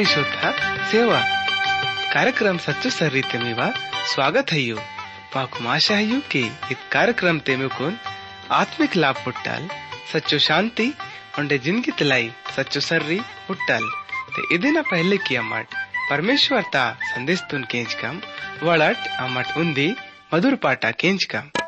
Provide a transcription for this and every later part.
श्री श्रोता सेवा। कार्यक्रम सचो सर्री ते मेवा स्वागत है यू। पाकु आशा है यू के इत कार्यक्रम ते मेकुन आत्मिक लाभ पुट्टल सचो शांति उन्डे जिनकी तलाई सचो सर्री पुट्टल ते इदिना पहले किया मट परमेश्वर ता संदेश तुन केंच कम वड़ट अमट उन्दी मधुर पाटा केंच कम।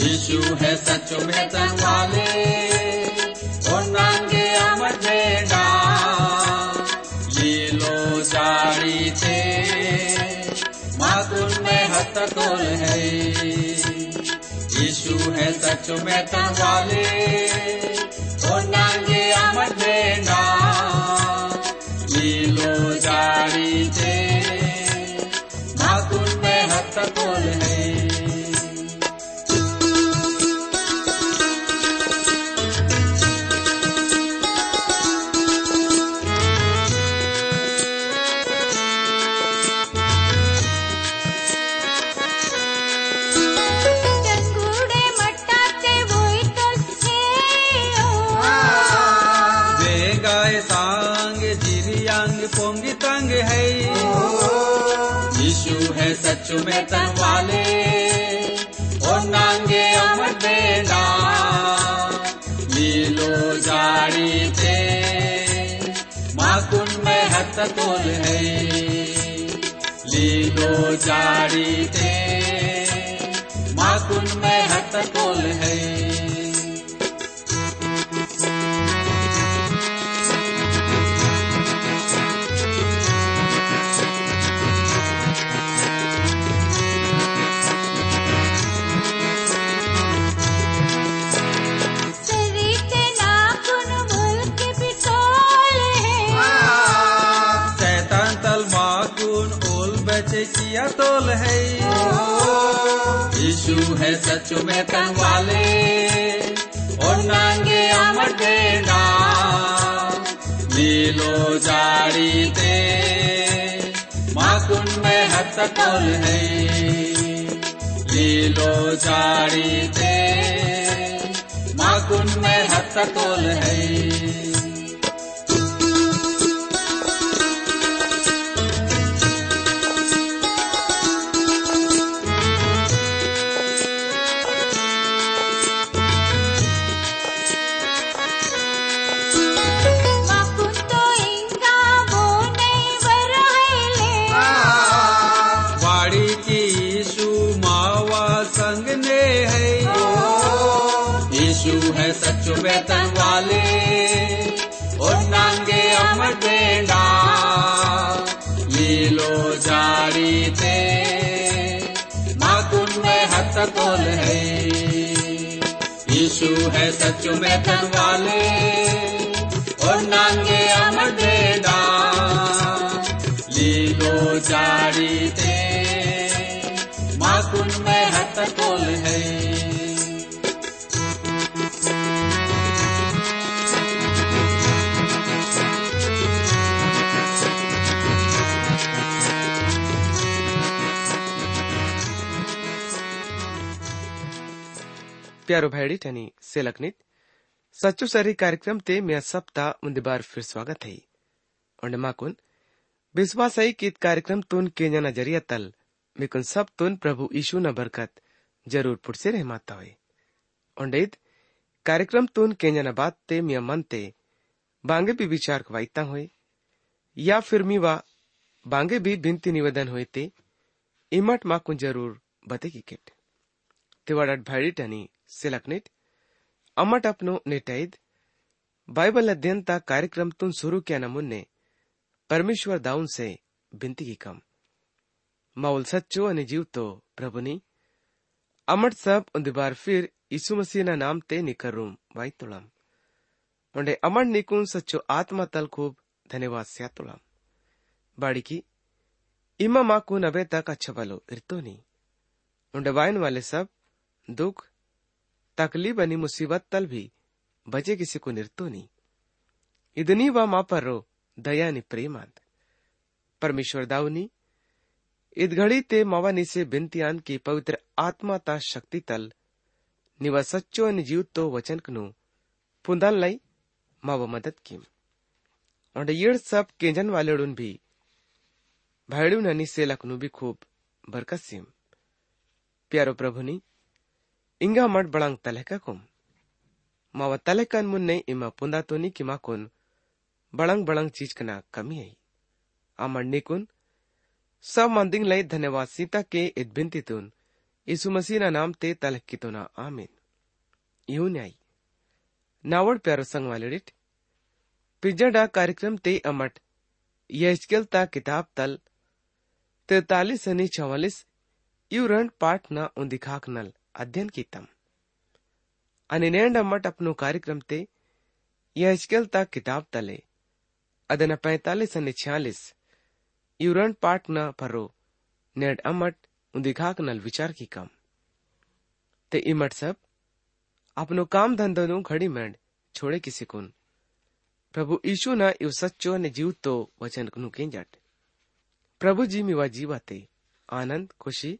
यीशु है सच में संभाले और नांगे अमर ये लो जाड़ी थे मातुन में हत तोल है। यीशु है सच में संभाले और नांगे अमर बेड़ा ये लो जाड़ी थे मातुन में हत तन वाले और नांगे अमर बेड़ा लीलो जाड़ी ते, माकुन में हत तोल है। लीलो जाड़ी ते, माकुन में हत तोल है। है सच में वाले। और नांगे अमर देना लीलो जाड़ी ते माकुन में हत तोल है। लीलो जाड़ी ते माकुन में हत तोल है। वाले नांगे अमर देना लीलो जाड़ी थे माकुन में हथ तोल है। यीशु है सच में तन वाले, और नांगे अमर देना लीलो जाड़ी थे माकुन में हथ तोल है। प्यारो भाईडी टनी सेलकनित सच्चो सरी कार्यक्रम ते मैं सप्ताह उन्दी बार फिर स्वागत है। और माकुन विश्वास है कि कार्यक्रम तुन केन्या नज़रिया तल। मिकुन सब तुन प्रभु यीशु न बरकत ज़रूर पुटसे रह माता हुए। इत कार्यक्रम तुन के न बात ते मिया मन ते बांगे भी विचार वाइता हुए। या फिर मी वा बांगे भी बिनती निवेदन हुए ते। इमट माकुन ज़रूर बतेगी किट। तिवाड़ट भाईडी टनी सिलकनिट अमट अपनो नेटैद बाइबल अध्ययन ता कार्यक्रम तुन शुरू किया न मुन्ने। परमेश्वर दाऊन से बिनती की कम। माउल सच्चो अनि जीव तो प्रभुनी अमट सब उन्दी बार फिर यीशु मसीह ना नाम ते निकरूम वाई तुलम। उंडे अमट निकुन सच्चो आत्मा तल खूब धन्यवाद स्या तुलम। बाड़ी की इमा माकू नबे तक अच्छा बलो इरतो नी। उंडे वाले तकलीफ़ आणि मुसीबत तल भी बचे किसी को निर्तो नी इदनी वा रो, दया नि प्रेमांत। परमेश्वर दाऊनी इदघड़ी ते मवानी से बिनतियान की पवित्र आत्मा ता शक्ति तल, निवा सच्चो जीव तो वचन कनु, पुंदन लाई माव मदद की और येड़ सब केंजन वालेडुन भी भाईडुन से सेलकनु भी खूब बरकत सिम। प्यारो इंगा inga mad balang taleka kum. Mawa talekan mun इमा ima तो toni किमा कुन बड़ांग बड़ांग चीज़ कना कमी आई आमडनी कुन सब मंदिंग लाई धन्यवाद सीता के इत तुन यीशु मसीह ना नाम ते तलक की तुना आमिन आमीन यू न्याय नावड़ प्यारो संग वाले डिट पिजडा कार्यक्रम ते अमट यजकेल ता किताब तल तैतालीस सनी चौवालीस यू रन पाठ ना उन्दिखाक नल అధ్యయనకీతాం ಹನ್ನೆರಡಮ್ಮಟ್ अपनो कार्यक्रम ते ಯಹಜ್ಕೇಲ್ ತಾ किताब तले। अदन पैतालीस ಅನೆ छियालीस। यूरण पाठ न परो। नेड अमट उदिघाक नल विचार की कम ते इमट सब, अपनो काम धंधो नु घड़ी मेंड छोड़े किसी कुन प्रभु ईशु न यु सच्चो ने जीव तो वचन कुनु के जट प्रभु जी मिवा जीवाते आनंद, खुशी।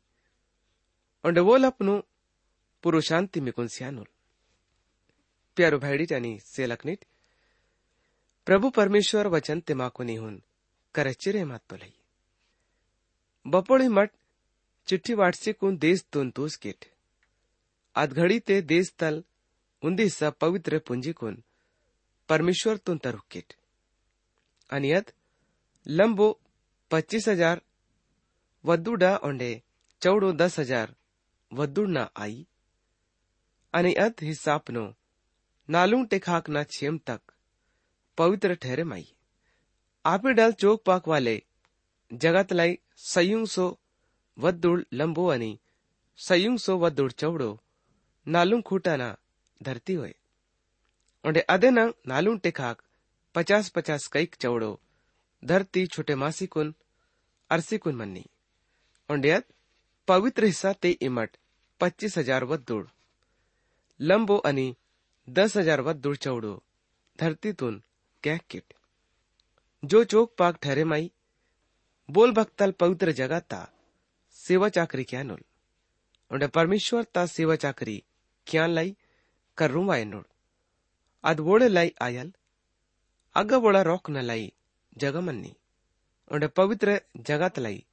और वो अपनो मिकुन सियानुल प्यारो भाईडीट आणि सेलकनीट प्रभु परमेश्वर वचन ते माको निहुन करचिरे मातो लई बपोळी मठ चिठ्ठी वाटसी कुन देश तुन तूस किट आदघड़ी ते देश तल उंदी सा पवित्र पुंजी कुन परमेश्वर तुन तरुक किट आणि यत लंबो पच्चीस हजार वद्दुडा ओंडे चौडो दस हजार વદુડના આઈ અને અંત હિસાબનો નાલું ટેખાકના છેમ તક પવિત્ર ઠેરમાઈ આપે ડલ ચોક પાકવા લે જગતલાઈ સયુંસો વદ્દુળ લંબો અને સયુંસો વદ્દુળ ચવડો નાલું ખૂટાના ધરતી હોય અને અદેના નાલું ટેખાક પચાસ પચાસ કઈક ચવડો ધરતી છૂટે માસીકુન અરસીકુન મન્ની ઓંડિયત પવિત્ર હિસ્સા તે ઇમટ પચીસ હજાર વદ્દુળ लंबो आणि दस हज़ार वद्दूड चौडो। धरतीतून किट। जो चोक पाक ठहरे माई, बोल भक्तल पवित्र जगाता सेवा चाकरी क्या नोल। उन्हें परमेश्वर ता सेवा चाकरी क्या लाई, कर रू वायनोड अद वोड़े लाई आयल, अग बोड़ा रोक न लाई जगमन्नी उन्हें पवित्र जगत लाई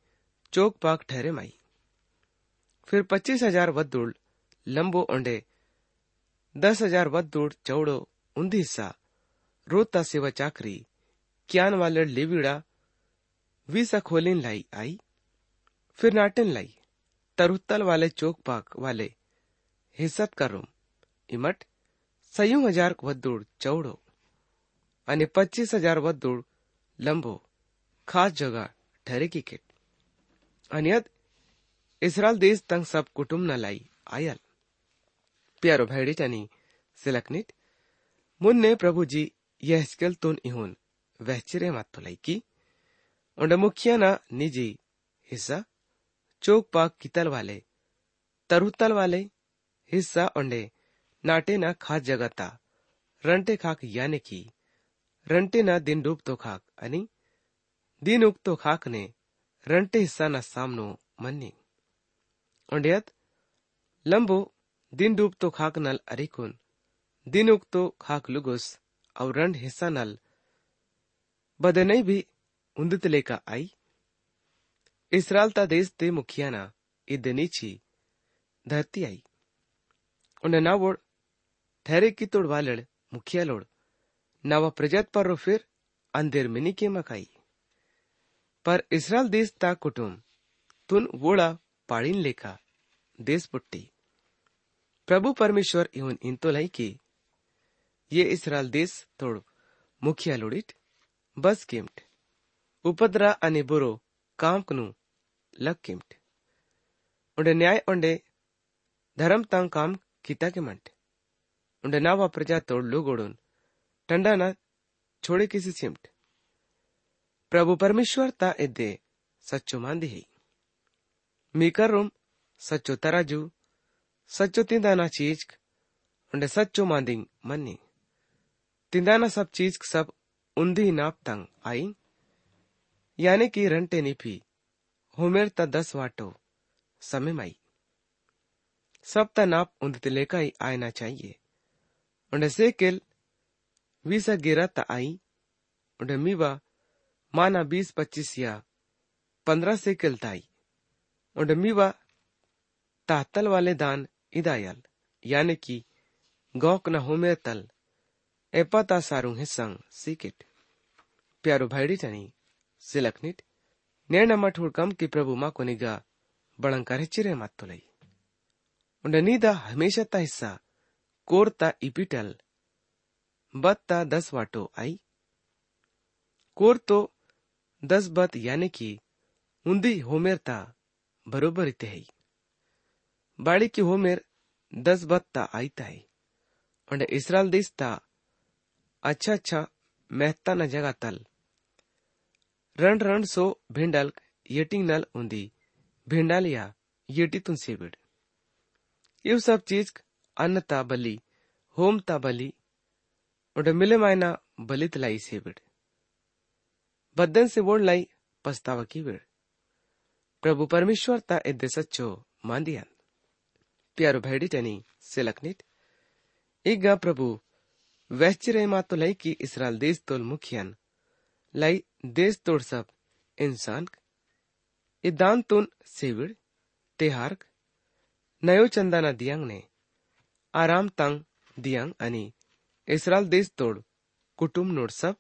चोक पाक ठहरे माई। फिर पच्चीस हज़ार वद्दूड़ लंबो ओंडे दस हजार वद्दूड़ चौड़ो उन्दी हिस्सा रोता सेवा चाकरी क्यान वाले लिविड़ा वीसा खोलिन लाई आई फिर नाटन लाई तरुत्तल वाले चौक पाक वाले हिस्सत का रूम इमट सयू हजार वद्दूड़ चौड़ो અને પચીસ હજાર વદ્દૂળ લંબો ખાસ જગા ઠરે की किट અને इस्रायल देश तंग सब कुटुंब न प्यारो भैडिटनी सिलकनिट मुन्ने प्रभु जी यह स्केल तुन इहुन, वहचिरे मातो लाई की उंड मुखिया ना निजी हिस्सा, चोक पाक कितल वाले, तरुतल वाले हिस्सा उंडे नाटे ना खास जगता, रंटे खाक याने की, रंटे ना दिन डूब तो खाक अनि, दिन उग तो खाक ने रंटे हिस्सा ना सामनो मन्नी। ओंडियत लंबो दिन डूब तो खाक नल अरिकुन, दिन उग तो खाक लुगुस, और रंड हिस्सा नल। बदनई भी उन्दत लेका आई। इसराल ता देश ते मुखिया ना इदनीची धरती आई। उन्हें ना वोड़, ठहरे की तोड़ वालड़, मुखिया लोड़। नवा प्रजत पर फिर, अंधेर मिनी के मकाई पर इसराल देश ता कुटुम तुन वोड़ा पाड़ीन लेखा देश पुट्टी। प्रभु परमेश्वर इवन इंतो लाई की, ये इसराल देश तोड़, मुखिया लोडिट, बस किमट, उपद्रा आणि बुरो काम कनु, लग किमट। उंडे न्याय उंडे धर्म तंग काम किता के मंट। उंडे नावा प्रजा तोड़ लुगोडून टंडा ना छोड़े किसी चिमट प्रभु परमेश्वर ता इदे सच्चो मांदी है। मीकर रूम सच्चो तराजू सच्चो तिंदाना चीज़ उंडे सच्चो मांदिंग मन्नी। तिंदाना सब चीज़ सब उन्दी नाप तंग आई। यानी कि रंटे निफी होमेर ता दस वाटो समय माई। सब ता नाप उन्दते लेका ही आयना चाहिए। उन्हें से केल वीसा गिरा ता आई। उन्हें मीवा माना बीस पच्चीस या पंद्रह से केल ताई। उन्हें मीवा तातल वाले दान इदायल यानी कि गौक न होमेर तल एपाता सारू हिस्संग सीकिट प्यारो भाईडी टनी सिलकनिट ನೇಣ ಮಠುಡ್ಕಂ ಕಿ ಪ್ರಭು ಮಾ ಕೊನಿಗ ಬಳಂಕರ್ ಹೆಚ್ಚಿರೆ ಮತ್ತೊಲೈ ಉಂಡ ನೀದ ಹಮೇಶತ್ತ ಹಿಸ್ಸ ಕೋರ್ತ ಇಪಿಟಲ್ बत्ता दस वाटो आई कोर तो दस बत यानी कि उन्दी होमेर ता बरोबर इते है बाड़ी की होमेर दस बत ता आई ता है। और इसराइल देश ता अच्छा अच्छा मेहता न जगह तल। रण रण सो भिंडल येटिंग नल उन्दी। भिंडाल या येटी तुन सेबिड इव सब चीज़ अन्न ता बली, होम ता बली उड मिले मायना बलित लाई सेबिड बदन से वोड लाई पछतावा की वेळ प्रभु परमेश्वर ता एद्दे सच्चो मांदियान। प्यारो भैडी टनी सिलकनिट इगा प्रभु वैश्चिरे मातो लाई की इसराइल देश तोल मुखियन। लाई देश तोड़ सब, इंसान इदान तुन सेविड तेहार्क नयो चंदाना दियांग ने, आराम तंग दियांग आणि इसरायल देश तोड कुटुम नोड सब।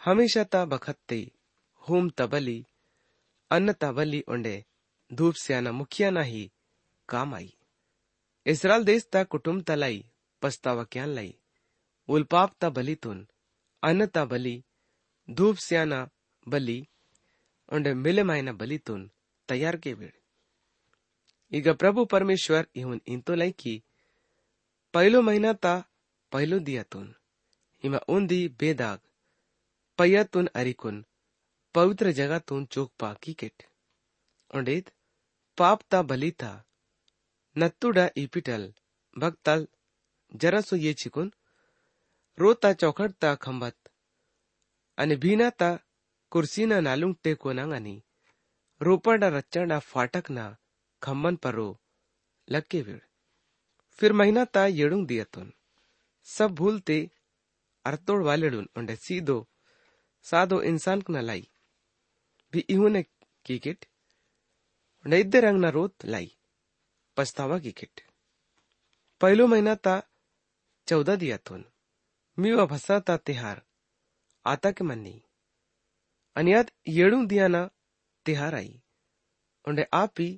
हमेशा ता बखत्ते होम तबली अन्न तबली ओंडे, धूप स्याना मुखिया नाही काम आई। इसरायल देश ता कुटुंब तलाई पस्तावा क्यान लाई उल्पाप ता बलीतून अन्न ता बली धूप स्याना बली उंडे मिले मायना बलीतून तयार के वेळ ಈಗ ಪ್ರಭು ಪರಮೇಶ್ವರ್ ಇವನ್ ಇಂತೋ ಲೈಕಿ ಪೈಲೋ ಮಹಿನಾ ತಾ ಪೈಲೋ ದಿಯಾತುನ್ ಹಿಮ ಉಂದಿ ಬೇದಾಗ್ ಪಯ್ಯತುನ್ ಅರಿಕುನ್ ಪವಿತ್ರ ಜಗತುನ್ ಚೋಕ್ಪಾ ಕಿಕೆಟ್ ಒಂಡೇದ್ ಪಾಪ್ ತಾ ಬಲಿತಾ नत्तुडा इपिटल, भक्ताल, जरासो ये चिकून, रोता चौखडता खंबात आणि भिनाता कुर्सीना नालुंग टेकोनांग आणि रोपडा रच्चडा फाटकना खंबन परो लक्के वेळ फिर महीना ता येडुंग दियतुन। सब भूलते अरतोड़ वालेडुन, उंडे सीधो सादो इंसान न लाई। भी इहुने क्रिकेट उंडे रंग ना रोत लाई। पछतावा कीकिट पहलो महीना ता चौदह दियातुन मीवा भसा ता तिहार। आता के मन्नी आणि यात येडूंग दियाना तिहार आई। उंडे आपी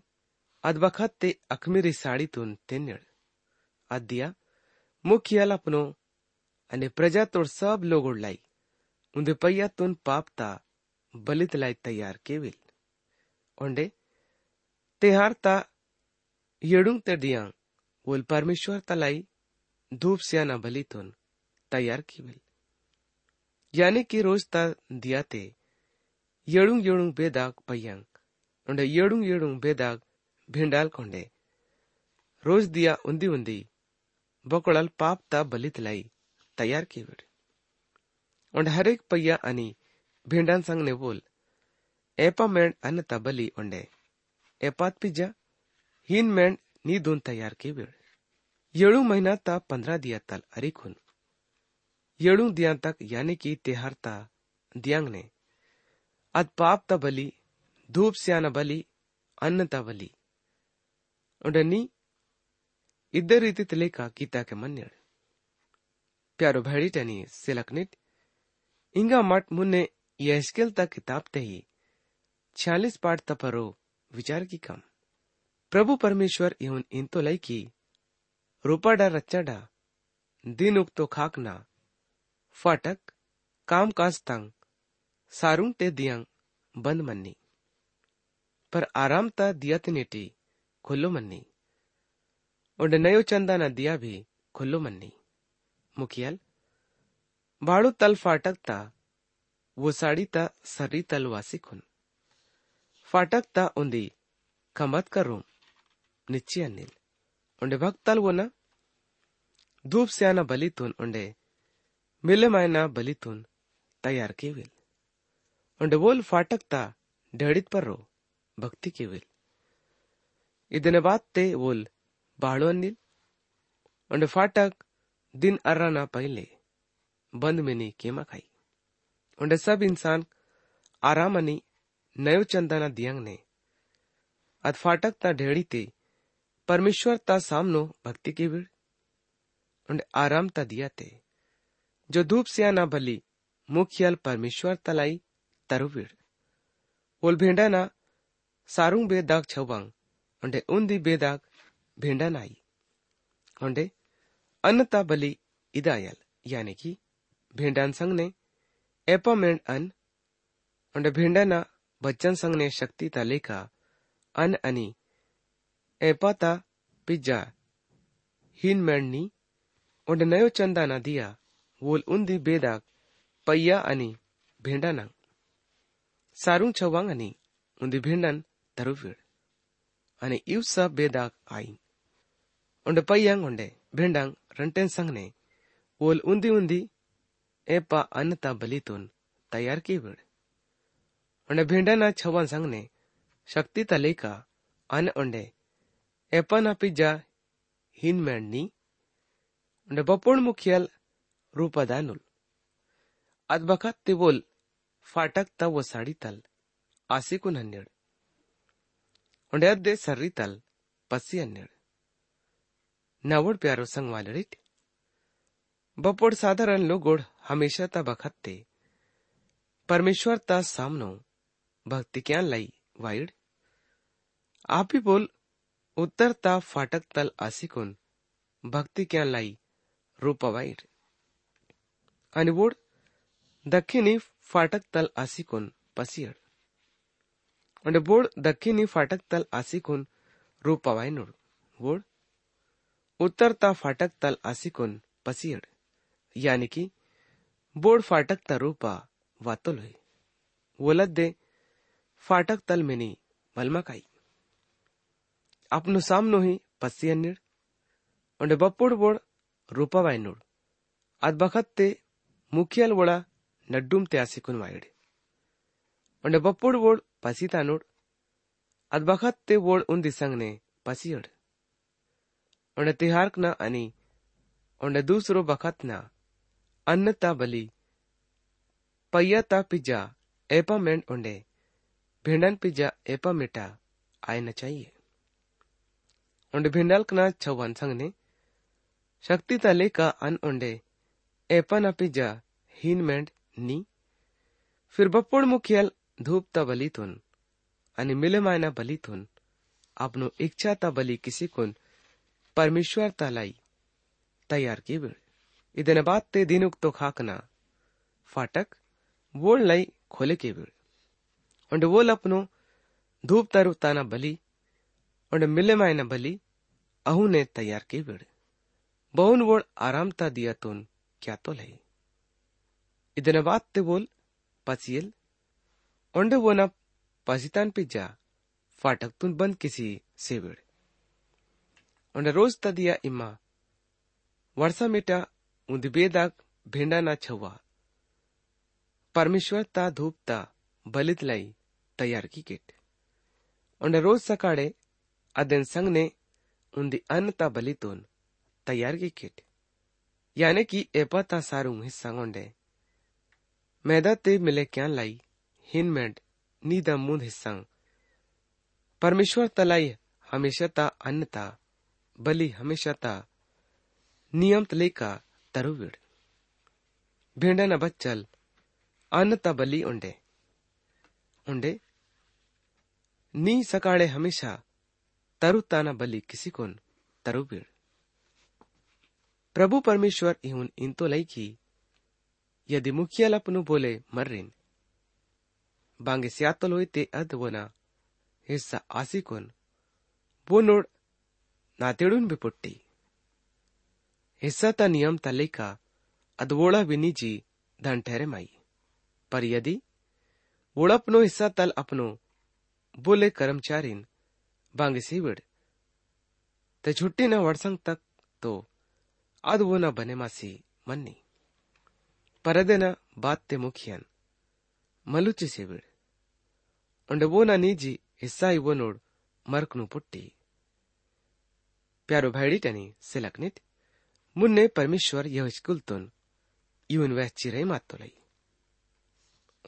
अदबखत ते अखमिरी साडीतून ते निळ आद्या मुखियाला पुनो आणि प्रजातोड सब लोग उडलाई उंदे पय्यातून पापता बलित लाई तयार केविल ओंडे तेहार ता येडूंग ते दिया वोल परमेश्वर तलाई धूप सियाना बलितून तयार केविल. यानी कि रोज ता दिया ते येडूंग येडूंग बेदाग पय्यांग, उंडे येडूंग येडूंग बेदाग भिंडाल ಕೊಂಡೆ रोज दिया उंदी उंदी, बकोळल पाप ता बलित लाई तयार केविड उंड हरेक पय्या आणि भिंडान सांगने बोल, एपा मेंड अन्न ता बली उंडे, एपात पिज्जा हिन मेंड नी दोन तयार केविड येळू महीना ता पंद्रह दिया तल अरिखुन येळू दिया तक यानी कि तिहार ता दियांग ने। अद पाप ता बली, धूप स्याना बली, अन्न ता बली। उडनी इद्दर रीति लेका कीता के मन्यड़ प्यारो भैडी टनी सिलकनिट इंगा मट मुन्ने यशकेल ता किताब ते ही, छियालीस पाठ तपरो विचार की कम। प्रभु परमेश्वर इवन इन तो लई की रूपाडा रच्चाडा दिन उक्तो खाकना फाटक, काम काज तंग सारुंग ते दियांग, बंद मन्नी। पर आराम ता दियत नेटी, खुल्लो मन्नी। उंड नयो चंदा ना दिया भी, खुल्लो मन्नी। मुखियल, बाड़ू तल फाटक ता, वो साड़ी ता सर्री तल वासी खुन। फाटक ता उंदी, खमत का रूम। ᱱᱤᱪᱤᱭᱟ ᱱᱤᱞ ᱚᱸᱰᱮ ᱵᱷᱟᱜᱛᱟᱞ ᱣᱚᱱᱟ धूप स्याना बलितून उंडे मिले मायना बलितून तयार केविल उंडे बोल फाटकता ढड़ित पर रो, भक्ति केविल इदने बात ते बोल बाळो अनिल। उंडे फाटक, दिन अर्राना पहले, बंद मिनी केमा खाई। उंडे सब इंसान आरामनी नयो चंदना दियांग ने। अद ता ढेड़ी परमेश्वर ता सामनो भक्ति की विड़ und आराम ता दिया ते। जो धूप सिया ना भली, मुखियल परमेश्वर तलाई तरुविड़ ओल भेंडा ना सारुंग बे दाग छवांग und उन्दी बेदाग भेंडा नाई। und अन्नता बली इदायल, यानी कि भेंडान संग ने एपामेंट अन und भेंडाना बच्चन संग ने शक्ति ता लेका अन अनि Epata pija hin merni und nayo chandana dia wol undi bedak payya ani bhendana sarung chawang ani undi bhendan taruvir ani ivsa bedak aing und payyang onde bhendang ranten sangne wol undi undi epa anata balitun तयार की वेळ आणि भेंडाना छवान सांगणे शक्ती तालिका अन अंडे pizza हिन मेंडनी onde बपोण मुखियल रूपदानुल। अदबखत तिवोल फाटक ता वो साड़ी तल आसिकुन हन्नेड onde adde sarrital pasi अन्नेड नवड प्यारो संग वालड़िट। बपोड़ साधारण लोगोड़ हमेशा ता बखत्ते परमेश्वर ता सामनो, भक्ति क्या लाई वाइड आप ही बोल ઉતરતા ફાટક તલ આસિકून ભક્તિ ક્યાં લાઈ રૂપાવાઈટ અનિવોડ દક્ષિણી ફાટક તલ આસિકून પસિયડ અને બોડ દક્ષિણી ફાટક તલ આસિકून રૂપાવાઈનોડ વોડ ઉતરતા ફાટક તલ આસિકून પસિયડ यानी कि बोर्ड फाटक तरूपा वातुल हुई वोलत दे फाटक तल मिनी मलमकाई अपनो सामनो ही पसियन्निड und बप्पुड बोर्ड रूपावाय नोड अद बखत ते मुखियल वोड़ा नड्डूम ते आसिकून वायड und बप्पुड बोर्ड pasitanur ad bakat te word undi sangne pasiyod onde tiharkna ani onde dusro bakatna अन्नता बली पय्यता पिज्जा एपामेंट ओंडे भिंडन पिज्जा एपा मिटा आयना चाहिए उंड भिंडाल कना छवान संगने। शक्ति ताले का अन उंडे एपन अपिजा हीन मेंड नी। फिर बप्पोड़ मुखियल धूप ता बली थुन, अनि मिले मायना बली थुन। आपनो इच्छा ता बली किसी कुन, परमेश्वर तालाई तैयार की इदन बात ते दिनुक तो खाकना, फाटक, वोल लाई खोले के बिड़ उंड वोल अपनो धूप तरुताना बली ᱚᱸᱰᱮ भली अहू ने तैयार की ᱵᱮᱲ बहुन वो आराम ता दिया तुन क्या तो लही इधन बात ते बोल पचियल ओंडे वो ना पसीतान पे जा फाटक तुन बंद किसी से सेवेड़ ओंडे रोज ता दिया इमा वर्षा मेटा उंद बेदाग भेंडा ना छवा परमेश्वर ता धूप ता बलित लाई तैयार की किट ओंडे रोज सकाड़े अदेन संगने उंदी अन्न ता बलितून तैयार की किट। यानी कि एपा ता सारूंग हिस्सा onde मैदा ते मिले क्या लाई हिनमेंड नीदा मुंद हिस्संग परमेश्वर तलाई हमेशा ता अन्न ता बलि हमेशा ता नियम तले का तरुविड़ भेंडा न बच्चल अन्न ता बलि उंडे। उंडे, नी सकाळे हमेशा तरु ताना बलि किसी को तरुविड़ प्रभु परमेश्वर इहुन इन तो लई की यदि मुखियाला पुनु बोले मर्रिन, बांगे सियातल होते अद वना, हिस्सा आसिकोन, वो नोड नातेडून भी पुट्टी। हिस्सा ता नियम ता तलेका अदवोड़ा विनीजी धन ठहरे माई। पर यदि वोड़पनो हिस्सा तल अपनो बोले कर्मचारीन बांगे सीवड। ते छुट्टी न वड़संग तक तो आद वो न बने मासी मन्नी। परदे न बात ते मुखियन, मलुची सीवड। उंड वो न नीजी हिस्सा ही वो नोड मरकनु पुट्टी। प्यारो भैडी टनी सिलकनित मुन्ने परमेश्वर यह स्कूल तुन यून वह चिरे मातो तो लई।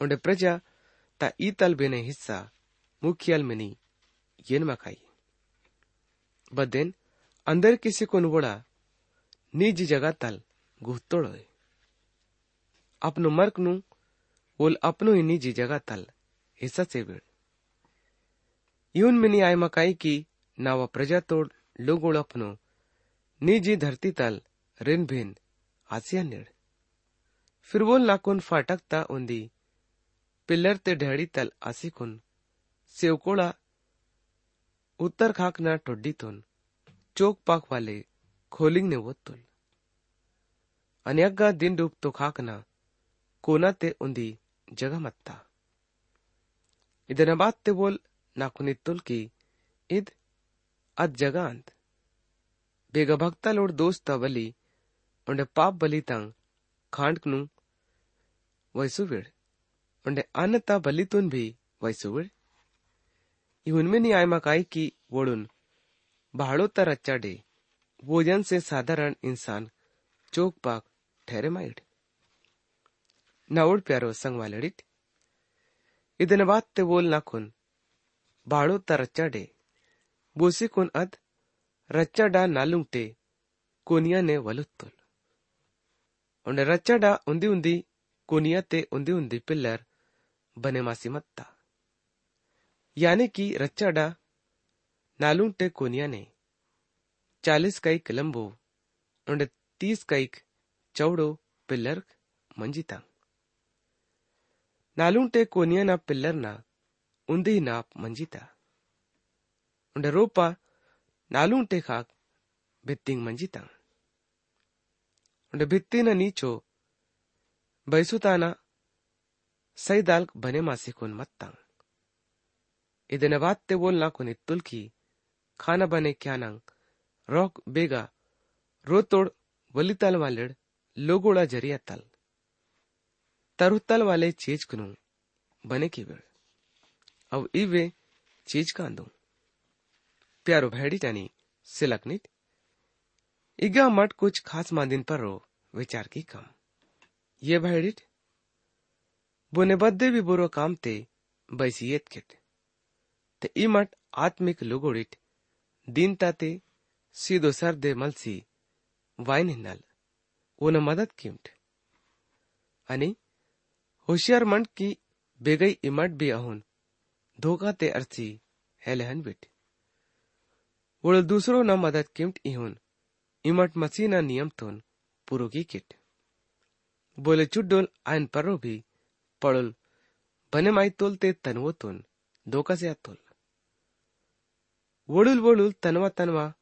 उंड प्रजा ता ई बेने हिस्सा मुखियल मिनी येन मखाई। बदेन, अंदर किसी को नुबड़ा निज जगह तल गुहतोड़ोय अपनो मर्क नु, बोल अपनो ही निजी जगह तल, हिस्सा से बिड़। यून मिनी आय मकाई की नावा प्रजा तोड़, लोगोड़ अपनो, निजी धरती तल, रिन भिन, आसिया निड़। फिर बोल नाकुन फाटकता उंदी पिल्लर ते ढेड़ी तल आसिकुन सेवकोड़ा उत्तर खाकना टोड्डीतून चोक पाकवाले खोलिंग ने वो आनी अग्गा दिन डूब तो खाकना कोना ते उंदी जगह मत्ता। इदनाबाद ते बोल नाकुनितुल की, इद अद जगांत बेगा भक्ता लोड दोस्त बली, उंडे पाप बली तंग खांडकनु वैसुविड़ उंडे अन्न ता बली तुन भी वैसुविड़ इवनमिनी भाड़ो तर अच्छा डे वोजन से साधारण इंसान चोक पाक ठहरे माइड नवड़ प्यारो संग वालडीत इधन बात ते बोल ना कुन भाड़ो तर अच्छा डे, बोसी बोसिकून अद रच्चा डा रच्चाडा नालुंगटे कोनिया ने वलुत्तुल रच्चा डा उन्दी उन्दी, कोनिया ते उन्दी उन्दी पिल्लर, बने मासी मत्ता। यानी कि रच्चाडा, नालूटे कोनिया ने, चालीस कईक लंबो, उन्हें तीस कईक चौड़ो पिल्लर मंजिता। नालूटे कोनिया ना पिल्लर ना उन्दी नाप मंजिता। उन्हें रोपा, नालूटे खाक भित्तिंग मंजिता। उन्हें भित्ति ना नीचो बैसुताना सईदाल बने मासी कोन मत्तांग ಬಾತ್ತೆ ಬೋಲ್ನಾ ಕೊನಿ ತುಲ್ಕಿ ಖಾನ ಬನೆ ಕ್ಯಾನಂಗ್ रोक बेगा रोतोड़ वलितल वालेड लोगोड़ा जरिया तल तरुतल वाले चीज कनु बने की बेड़ अब इवे चीज कांदू प्यारो भैडी टानी सिलकनित इगा मट कुछ खास मादिन पर रो विचार की कम ये भैडिट बुने बद्दे भी बुरो काम ते बैसियत कित ते ई मट आत्मिक लुगोडिट दीनता ते सीधो सर दे मलसी वाइन हिन्नल ओन मदद किमट। आणि होशियार मंड की बेगई इमट भी अहुन धोका ते अर्ची हेलहन बिट। उड़ दूसरो न मदद किमट इहुन, इमट मसीना नियम तोन पुरुगी किट। बोले चुड्डोल आयन पर्रो भी, पड़ोल, बने तोलते तनवो तोन धोका से अतोल वोडुल वोडुल तनवा तनवा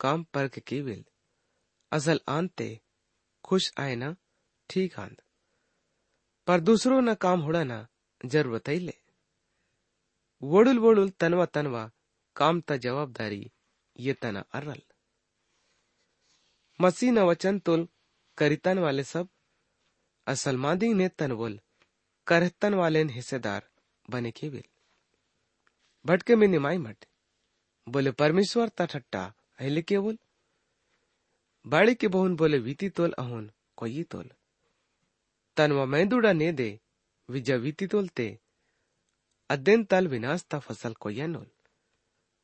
काम परक केविल असल आनते खुश आए ना, ठीक आंद। पर दूसरों न काम होड़ा ना, ज़रूरत ले। वोडुल वोडुल तनवा तनवा काम ता जवाबदारी, ये तना अरल। मसीह न वचन तुल करितन वाले सब, असल मादी ने तनवोल करहतन वाले हिस्सेदार बने के केविल भटके में निमाई मट। बोले, परमेश्वर ता ठट्टा अहिले केवल बाड़ी के बहुन बोले, वीती तोल अहोन, कोई तोल? तनवा मैंदुड़ा ने दे विजा वीती तोलते अध्ययन तल विनाश ता फ़सल कोया नोल।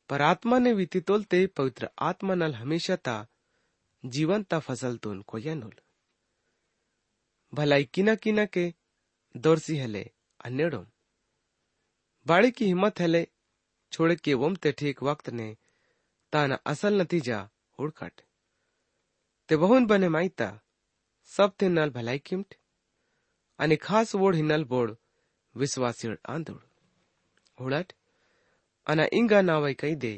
पर आत्मा ने वीती तोलते पवित्र आत्मा नल हमेशा ता, जीवन ता फ़सल तोन कोया नोल। भलाई किना किना के दौरसी हले अन्यड़ोम बाड़ी की हिम्मत हले छोड़े के वम ते ठीक वक्त ने ताना असल नतीजा हुड़कट ते बहुन बने माईता सब ते नल भलाई किमट। आणि खास वोड हिनल बोड विश्वासीड आंदोड। हुडट, अना इंगा नावय कई दे,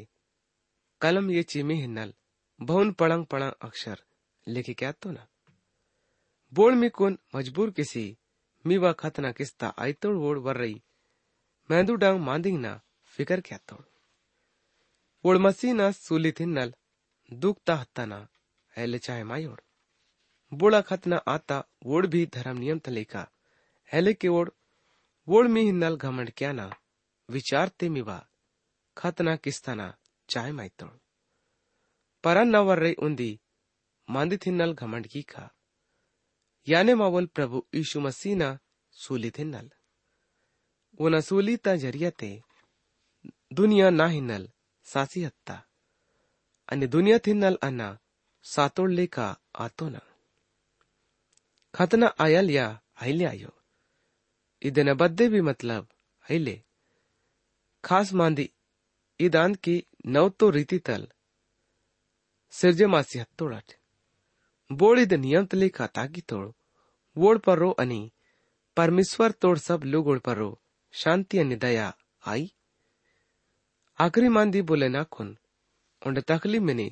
कलम ये चीमी हिनल बहुन पड़ंग पड़ंग अक्षर लेके क्या तो ना। बोड में कोन मजबूर किसी, मीवा खतना किस्ता आयतोड़ वोड वर रही मैंदू डांग मांदिंग ना फिकर क्या तोड़ वोड मसीना सूली थिन्नल दुखता हत्ताना हेले चाहे मायोड बोड़ा खतना आता वोड भी धर्म नियम तलेका हेले के वोड वोळ मी हिन्नल घमंड क्याना विचारते मिवा खतना किस्ताना चाय मायतोळ ಪರನ್ ನವರ್ರೈ ಉಂದಿ ಮಂದಿ ತಿನ್ನಲ್ ಘಮಂಡ್ಗಿ ಖಾ ಯಾನೆ ಮಾವಲ್ ಪ್ರಭು ಯೀಶು ಮಸೀನ ಸೂಲಿ ತಿನ್ನಲ್ ಉನ ಸೂಲಿತ ಜರಿಯತೆ दुनिया ना हिन्नल सासी हत्ता। अन्य दुनिया थिन्नल अन्ना, सातोड़े का आतो ना। खतना आयल या आइले आयो। इदे बद्दे भी मतलब आइले खास मांदी ईदान की नव तो रीति तल। सिरजे मासी हत्तोड़ा बोड़ इद नियम तले का ताकि तोड़। वोड़ पर अनि परमेश्वर तोड़ सब लोग पर परो। शांति अन्य दया आई। అగ్రిమంది బులెనా కొన్ ఉండ తకలిమిని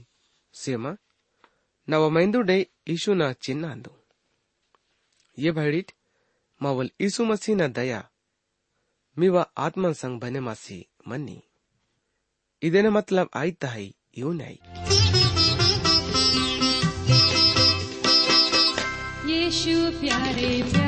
సీమ నవ మైందుడే ఈశున చిన్నాందు ये भड़ीट मावल ईसु मसीह ना दया। मीवा आत्मा संग बने मासी मन्नी। इदेने मतलब आई तहाई यू नहीं। यीशु प्यारे प्यारे।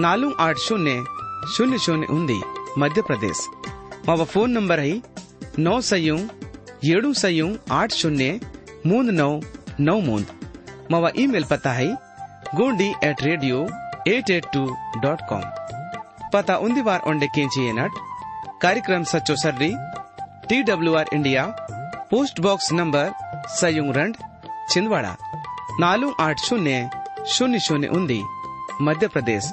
ನಾಲ್ಕು शून्य ಶೂನ್ಯ ಶೂನ್ಯ ಶೂನ್ಯ ఉంది ಮಧ್ಯಪ್ರದೇಶ್ ಮಾವ ಫೋನ್ ನಂಬರ್ ಐ ನೌ ಸೈಯೂ ಏಳು ಸೈಯೂ ಆಟ್ ಶೂನ್ಯ ಮೂಂದ್ ನೌ ನೌ ಮೂಂದ್ ಮಾವ ಇಮೇಲ್ ಪತಾ high Gondi at radio eight eight two dot com पता उन्दी बार ओंडे केंची एनट कार्यक्रम सचो सर्री T W R India, post box number, सयुंग रंड, छिंदवाड़ा। नालू आठ शून्य शून्य शून्य उन्दी मध्य प्रदेश